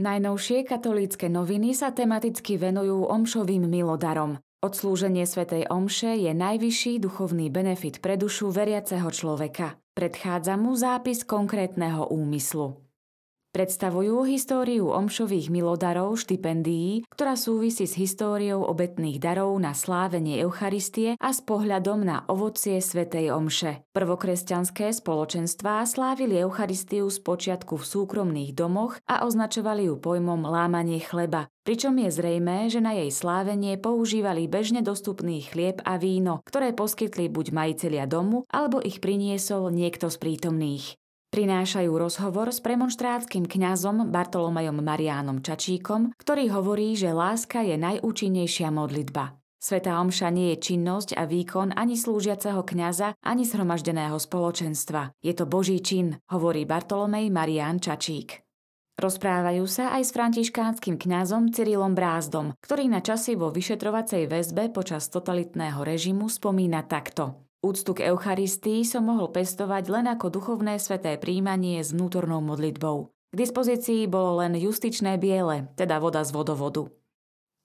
Najnovšie katolícke noviny sa tematicky venujú omšovým milodarom. Odslúženie svätej omše je najvyšší duchovný benefit pre dušu veriaceho človeka. Predchádza mu zápis konkrétneho úmyslu. Predstavujú históriu omšových milodarov štipendií, ktorá súvisí s históriou obetných darov na slávenie Eucharistie a s pohľadom na ovocie svätej omše. Prvokresťanské spoločenstvá slávili Eucharistiu z počiatku v súkromných domoch a označovali ju pojmom lámanie chleba, pričom je zrejmé, že na jej slávenie používali bežne dostupný chlieb a víno, ktoré poskytli buď majitelia domu, alebo ich priniesol niekto z prítomných. Prinášajú rozhovor s premonštrátským kňazom Bartolomejom Mariánom Čačíkom, ktorý hovorí, že láska je najúčinnejšia modlitba. Sveta omša nie je činnosť a výkon ani slúžiaceho kňaza, ani zhromaždeného spoločenstva. Je to Boží čin, hovorí Bartolomej Marián Čačík. Rozprávajú sa aj s františkánskym kňazom Cyrilom Brázdom, ktorý na časy vo vyšetrovacej väzbe počas totalitného režimu spomína takto. Úctu k Eucharistii som mohol pestovať len ako duchovné sveté príjmanie s vnútornou modlitbou. K dispozícii bolo len justičné biele, teda voda z vodovodu.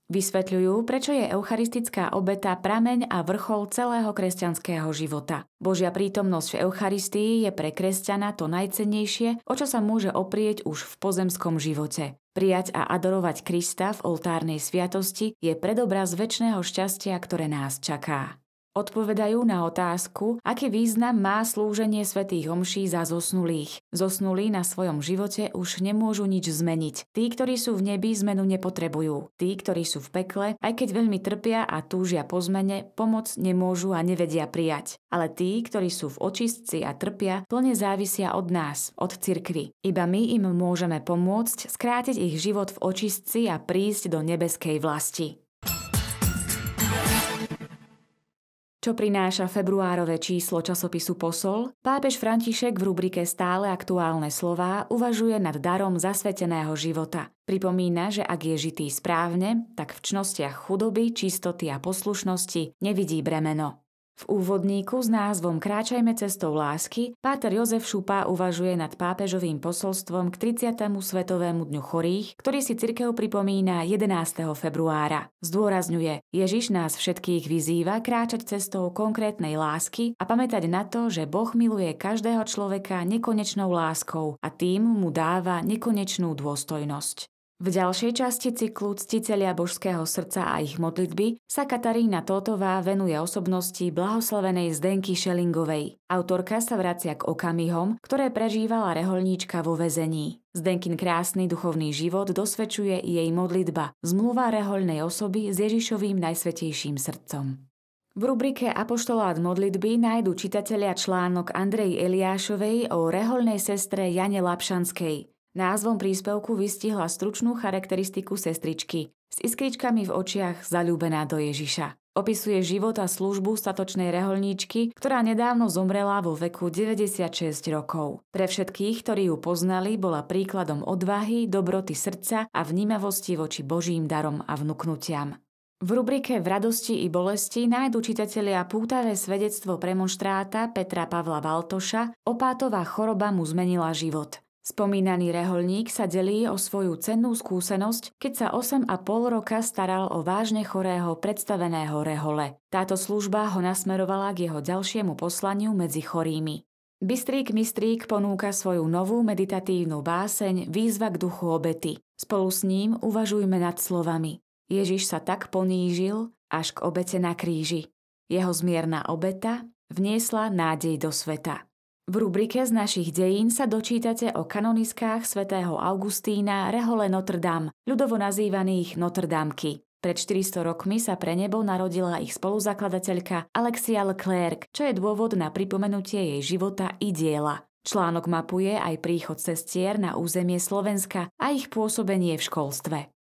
Vysvetľujú, prečo je eucharistická obeta prameň a vrchol celého kresťanského života. Božia prítomnosť v Eucharistii je pre kresťana to najcennejšie, o čo sa môže oprieť už v pozemskom živote. Prijať a adorovať Krista v oltárnej sviatosti je predobraz väčšného šťastia, ktoré nás čaká. Odpovedajú na otázku, aký význam má slúženie svätých homší za zosnulých. Zosnulí na svojom živote už nemôžu nič zmeniť. Tí, ktorí sú v nebi, zmenu nepotrebujú. Tí, ktorí sú v pekle, aj keď veľmi trpia a túžia po zmene, pomoc nemôžu a nevedia prijať. Ale tí, ktorí sú v očistci a trpia, plne závisia od nás, od cirkvy. Iba my im môžeme pomôcť skrátiť ich život v očistci a prísť do nebeskej vlasti. Čo prináša februárové číslo časopisu Posol, pápež František v rubrike Stále aktuálne slová uvažuje nad darom zasveteného života. Pripomína, že ak je žitý správne, tak v čnostiach chudoby, čistoty a poslušnosti nevidí bremeno. V úvodníku s názvom Kráčajme cestou lásky páter Jozef Šupa uvažuje nad pápežovým posolstvom k 30. Svetovému dňu chorých, ktorý si cirkev pripomína 11. februára. Zdôrazňuje, Ježiš nás všetkých vyzýva kráčať cestou konkrétnej lásky a pamätať na to, že Boh miluje každého človeka nekonečnou láskou a tým mu dáva nekonečnú dôstojnosť. V ďalšej časti cyklu Ctitelia božského srdca a ich modlitby sa Katarína Totová venuje osobnosti blahoslavenej Zdenky Šelingovej. Autorka sa vracia k okamihom, ktoré prežívala reholníčka vo väzení. Zdenkin krásny duchovný život dosvedčuje jej modlitba, zmluva rehoľnej osoby s Ježišovým najsvetejším srdcom. V rubrike Apoštolát modlitby nájdu čitatelia článok Andrej Eliášovej o reholnej sestre Jane Lapšanskej – Názvom príspevku vystihla stručnú charakteristiku sestričky s iskričkami v očiach zalúbená do Ježiša. Opisuje život a službu statočnej reholníčky, ktorá nedávno zomrela vo veku 96 rokov. Pre všetkých, ktorí ju poznali, bola príkladom odvahy, dobroty srdca a vnímavosti voči Božím darom a vnúknutiam. V rubrike V radosti i bolesti nájdu čitatelia pútavé svedectvo premonštráta Petra Pavla Valtoša, opátová choroba mu zmenila život – Spomínaný reholník sa delí o svoju cennú skúsenosť, keď sa 8,5 roka staral o vážne chorého predstaveného rehole. Táto služba ho nasmerovala k jeho ďalšiemu poslaniu medzi chorými. Bystrík Mistrík ponúka svoju novú meditatívnu báseň Výzva k duchu obety. Spolu s ním uvažujme nad slovami. Ježiš sa tak ponížil až k obete na kríži. Jeho zmierna obeta vniesla nádej do sveta. V rubrike z našich dejín sa dočítate o kanoniskách svätého Augustína Rehole Notre Dame, ľudovo nazývaných Notre Dameky. Pred 400 rokmi sa pre nebo narodila ich spoluzakladateľka Alexia Leclerc, čo je dôvod na pripomenutie jej života i diela. Článok mapuje aj príchod cestier na územie Slovenska a ich pôsobenie v školstve.